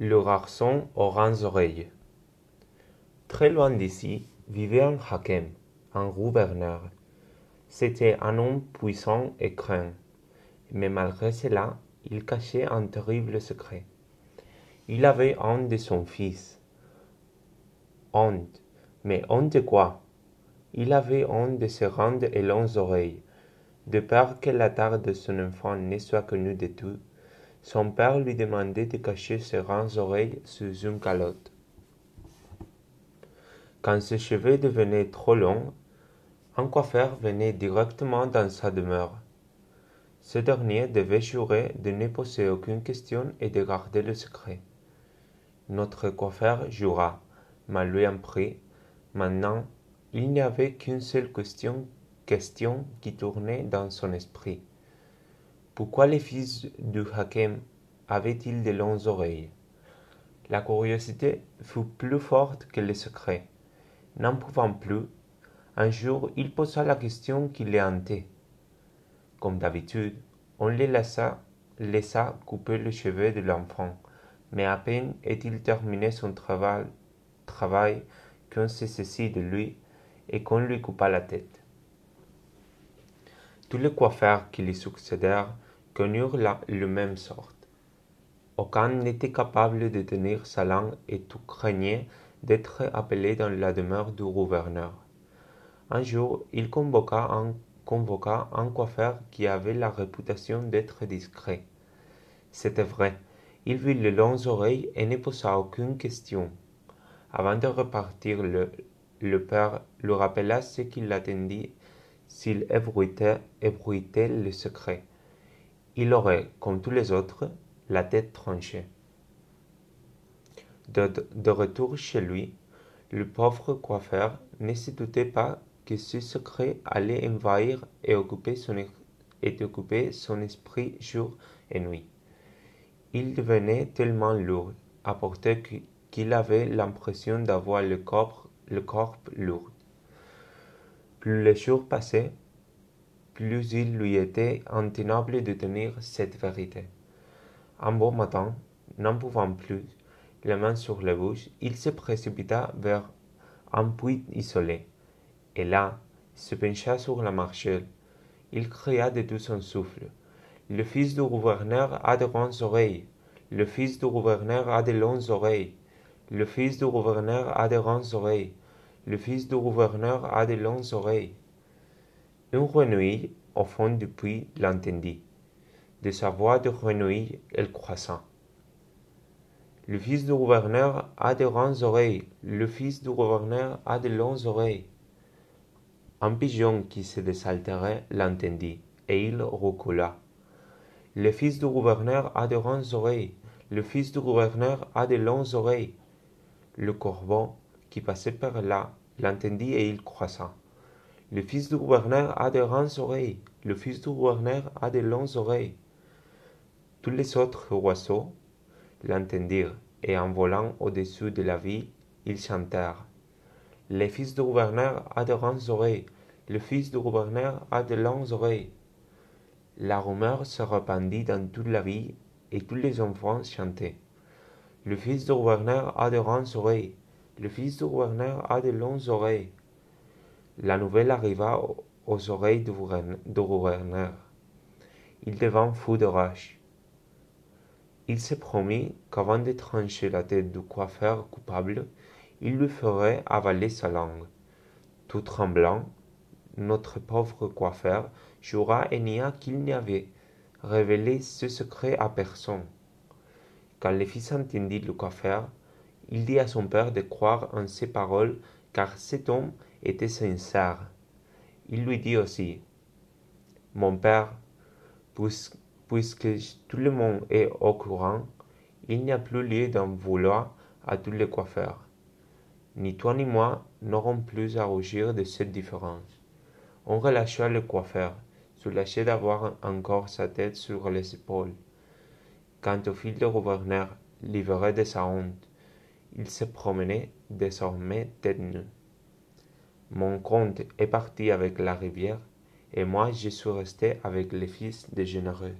Le garçon aux grandes oreilles. Très loin d'ici vivait un hakem, un gouverneur. C'était un homme puissant et craint, mais malgré cela, il cachait un terrible secret. Il avait honte de son fils. Honte. Mais honte de quoi? Il avait honte de ses grandes et longues oreilles. De peur que la taille de son enfant ne soit connue de son père lui demandait de cacher ses grandes oreilles sous une calotte. Quand ses cheveux devenaient trop longs, un coiffeur venait directement dans sa demeure. Ce dernier devait jurer de ne poser aucune question et de garder le secret. Notre coiffeur jura, mais lui en prit. Maintenant, il n'y avait qu'une seule question, question qui tournait dans son esprit. Pourquoi les fils du Hakem avaient-ils de longues oreilles? La curiosité fut plus forte que le secret. N'en pouvant plus, un jour il posa la question qui les hantait. Comme d'habitude, on les laissa, couper les cheveux de l'enfant, mais à peine est-il terminé son travail, travail qu'on se saisit de lui et qu'on lui coupa la tête. Tous les coiffeurs qui lui succédèrent connurent la, même sort. Aucun n'était capable de tenir sa langue et tout craignait d'être appelé dans la demeure du gouverneur. Un jour, il convoqua un, convoqua un coiffeur qui avait la réputation d'être discret. C'était vrai, il vit les longues oreilles et ne posa aucune question. Avant de repartir, le, le père lui rappela ce qu'il attendit s'il ébruitait, ébruitait le secret? Il aurait, comme tous les autres, la tête tranchée. De, retour chez lui, le pauvre coiffeur ne se doutait pas que ce secret allait envahir et occuper son, esprit jour et nuit. Il devenait tellement lourd à porter qu'il avait l'impression d'avoir le corps lourd. Plus les jours passaient, plus il lui était intenable de tenir cette vérité. Un beau matin, n'en pouvant plus, les mains sur la bouche, il se précipita vers un puits isolé. Et là, se pencha sur la marchelle. Il cria de tout son souffle. Le fils du gouverneur a de grandes oreilles. Le fils du gouverneur a de longues oreilles. Le fils du gouverneur a de grandes oreilles. Le fils du gouverneur a de longues oreilles. Une grenouille au fond du puits l'entendit. De sa voix de grenouille, elle croissa. Le fils du gouverneur a de grandes oreilles. Le fils du gouverneur a de longues oreilles. Un pigeon qui se désaltérait l'entendit, et il recula. Le fils du gouverneur a de grandes oreilles. Le fils du gouverneur a de longues oreilles. Le corbeau qui passait par là l'entendit et il croissa. Le fils du gouverneur a de grandes oreilles. Le fils du gouverneur a de longues oreilles. Tous les autres oiseaux l'entendirent, et en volant au-dessus de la ville, ils chantèrent. Le fils du gouverneur a de grandes oreilles. Le fils du gouverneur a de longues oreilles. La rumeur se répandit dans toute la ville, et tous les enfants chantaient. Le fils du gouverneur a de grandes oreilles. Le fils du gouverneur a de longues oreilles. La nouvelle arriva aux oreilles du gouverneur. Il devint fou de rage. Il se promit qu'avant de trancher la tête du coiffeur coupable, il lui ferait avaler sa langue. Tout tremblant, notre pauvre coiffeur jura et nia qu'il n'y avait révélé ce secret à personne. Quand le fils entendit le coiffeur, il dit à son père de croire en ses paroles car cet homme était sincère. Il lui dit aussi, Mon père, puisque tout le monde est au courant, il n'y a plus lieu d'en vouloir à tous les coiffeurs. Ni toi ni moi n'aurons plus à rougir de cette différence. On relâcha le coiffeur, soulagé d'avoir encore sa tête sur les épaules. Quant au fils du gouverneur, livré de sa honte, il se promenait désormais tête nue. Mon comte est parti avec la rivière, et moi je suis resté avec les fils des généreux.